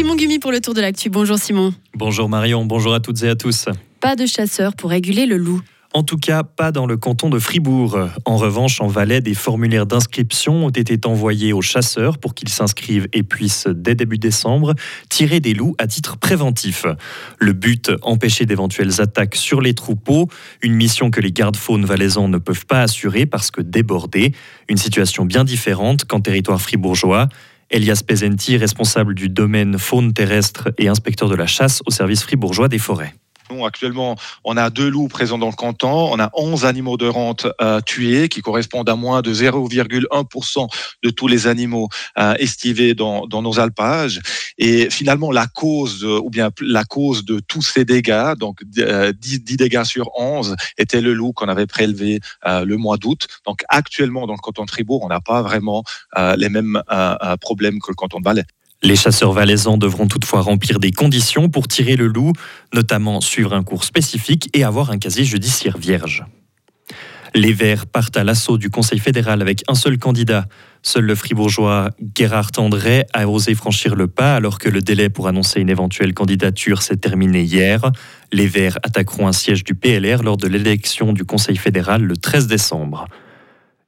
Simon Gumi pour le tour de l'actu. Bonjour Simon. Bonjour Marion, bonjour à toutes et à tous. Pas de chasseurs pour réguler le loup. En tout cas, pas dans le canton de Fribourg. En revanche, en Valais, des formulaires d'inscription ont été envoyés aux chasseurs pour qu'ils s'inscrivent et puissent, dès début décembre, tirer des loups à titre préventif. Le but, empêcher d'éventuelles attaques sur les troupeaux, une mission que les gardes-faunes valaisans ne peuvent pas assurer parce que débordés. Une situation bien différente qu'en territoire fribourgeois. Elias Pesenti, responsable du domaine faune terrestre et inspecteur de la chasse au service fribourgeois des forêts. Nous, actuellement, on a deux loups présents dans le canton, on a 11 animaux de rente euh, tués qui correspondent à moins de 0,1% de tous les animaux euh, estivés dans, dans, nos alpages. Et finalement, la cause, ou bien la cause de tous ces dégâts, donc 10, euh, 10 dégâts sur 11, était le loup qu'on avait prélevé euh, le mois d'août. Donc actuellement, dans le canton de Fribourg, on n'a pas vraiment euh, les mêmes problèmes que le canton de Valais. Les chasseurs valaisans devront toutefois remplir des conditions pour tirer le loup, notamment suivre un cours spécifique et avoir un casier judiciaire vierge. Les Verts partent à l'assaut du Conseil fédéral avec un seul candidat. Seul le fribourgeois Gérard Tendray a osé franchir le pas alors que le délai pour annoncer une éventuelle candidature s'est terminé hier. Les Verts attaqueront un siège du PLR lors de l'élection du Conseil fédéral le 13 décembre.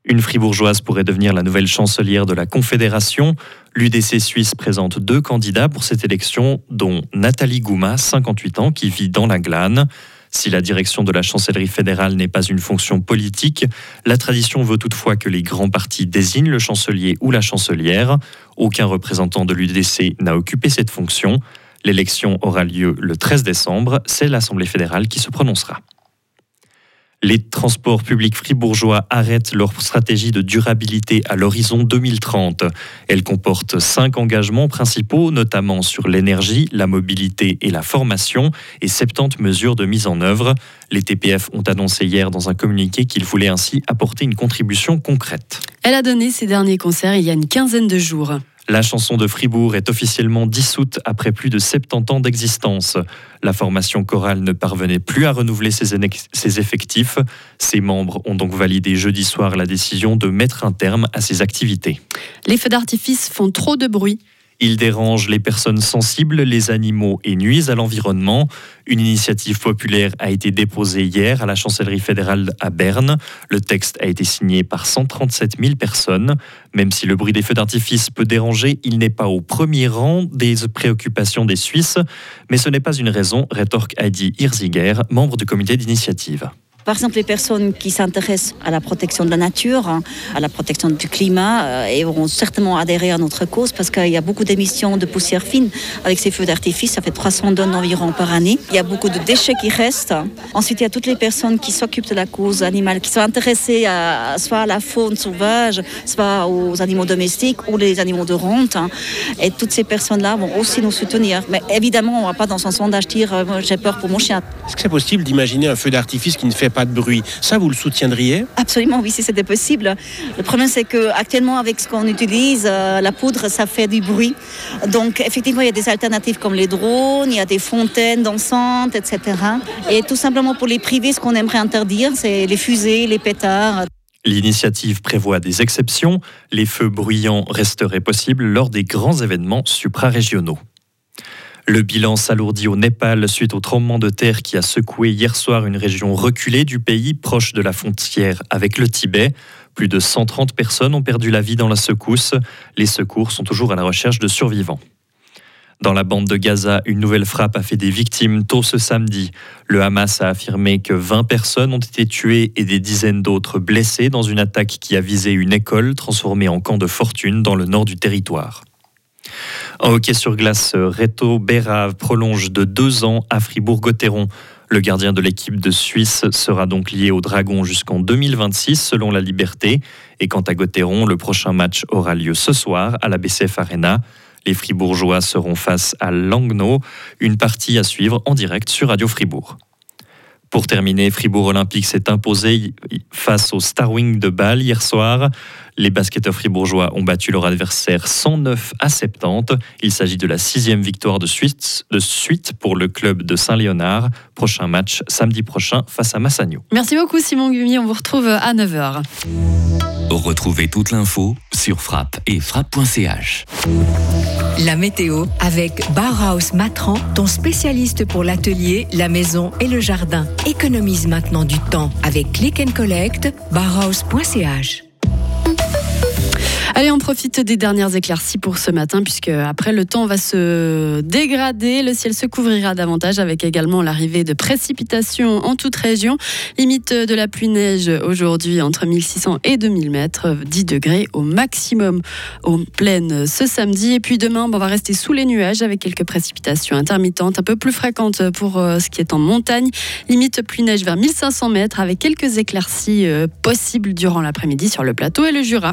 Une fribourgeoise pourrait devenir la nouvelle chancelière de la Confédération. L'UDC suisse présente deux candidats pour cette élection, dont Nathalie Gouma, 58 ans, qui vit dans la Glane. Si la direction de la chancellerie fédérale n'est pas une fonction politique, la tradition veut toutefois que les grands partis désignent le chancelier ou la chancelière. Aucun représentant de l'UDC n'a occupé cette fonction. L'élection aura lieu le 13 décembre. C'est l'Assemblée fédérale qui se prononcera. Les transports publics fribourgeois arrêtent leur stratégie de durabilité à l'horizon 2030. Elle comporte cinq engagements principaux, notamment sur l'énergie, la mobilité et la formation, et 70 mesures de mise en œuvre. Les TPF ont annoncé hier dans un communiqué qu'ils voulaient ainsi apporter une contribution concrète. Elle a donné ses derniers concerts il y a une quinzaine de jours. La chanson de Fribourg est officiellement dissoute après plus de 70 ans d'existence. La formation chorale ne parvenait plus à renouveler ses, effectifs. Ses membres ont donc validé jeudi soir la décision de mettre un terme à ses activités. Les feux d'artifice font trop de bruit. Ils dérangent les personnes sensibles, les animaux et nuisent à l'environnement. Une initiative populaire a été déposée hier à la chancellerie fédérale à Berne. Le texte a été signé par 137 000 personnes. Même si le bruit des feux d'artifice peut déranger, il n'est pas au premier rang des préoccupations des Suisses. Mais ce n'est pas une raison, rétorque Heidi Hirziger, membre du comité d'initiative. Par exemple, les personnes qui s'intéressent à la protection de la nature, à la protection du climat, euh, et auront certainement adhéré à notre cause parce qu'il y a beaucoup d'émissions de poussière fine avec ces feux d'artifice. Ça fait 300 tonnes environ par année. Il y a beaucoup de déchets qui restent. Ensuite, il y a toutes les personnes qui s'occupent de la cause animale, qui sont intéressées à, soit à la faune sauvage, soit aux animaux domestiques ou les animaux de rente. Et toutes ces personnes-là vont aussi nous soutenir. Mais évidemment, on ne va pas dans son sondage dire euh, j'ai peur pour mon chien. Est-ce que c'est possible d'imaginer un feu d'artifice qui ne fait pas de bruit. Ça, vous le soutiendriez Absolument, oui, si c'était possible. Le problème, c'est que actuellement, avec ce qu'on utilise, euh, la poudre, ça fait du bruit. Donc, effectivement, il y a des alternatives comme les drones, il y a des fontaines dansantes, etc. Et tout simplement pour les privés, ce qu'on aimerait interdire, c'est les fusées, les pétards. L'initiative prévoit des exceptions. Les feux bruyants resteraient possibles lors des grands événements suprarégionaux. Le bilan s'alourdit au Népal suite au tremblement de terre qui a secoué hier soir une région reculée du pays proche de la frontière avec le Tibet. Plus de 130 personnes ont perdu la vie dans la secousse. Les secours sont toujours à la recherche de survivants. Dans la bande de Gaza, une nouvelle frappe a fait des victimes tôt ce samedi. Le Hamas a affirmé que 20 personnes ont été tuées et des dizaines d'autres blessées dans une attaque qui a visé une école transformée en camp de fortune dans le nord du territoire. En hockey sur glace, Reto Berra prolonge de deux ans à Fribourg-Gotteron. Le gardien de l'équipe de Suisse sera donc lié au Dragon jusqu'en 2026 selon la Liberté. Et quant à Gotteron, le prochain match aura lieu ce soir à la BCF Arena. Les Fribourgeois seront face à Langnau, une partie à suivre en direct sur Radio Fribourg. Pour terminer, Fribourg Olympique s'est imposé face au Starwing de Bâle hier soir. Les basketteurs fribourgeois ont battu leur adversaire 109 à 70. Il s'agit de la sixième victoire de suite, de suite pour le club de Saint-Léonard. Prochain match samedi prochain face à Massagno. Merci beaucoup Simon Gumi, on vous retrouve à 9h. Retrouvez toute l'info sur frappe et frappe.ch. La météo avec Bauhaus Matran, ton spécialiste pour l'atelier, la maison et le jardin. Économise maintenant du temps avec Click and Collect, bauhaus.ch. Allez, on profite des dernières éclaircies pour ce matin, puisque après le temps va se dégrader, le ciel se couvrira davantage avec également l'arrivée de précipitations en toute région. Limite de la pluie-neige aujourd'hui entre 1600 et 2000 mètres, 10 degrés au maximum en pleine ce samedi. Et puis demain, on va rester sous les nuages avec quelques précipitations intermittentes, un peu plus fréquentes pour euh, ce qui est en montagne. Limite pluie-neige vers 1500 mètres avec quelques éclaircies euh, possibles durant l'après-midi sur le plateau et le Jura.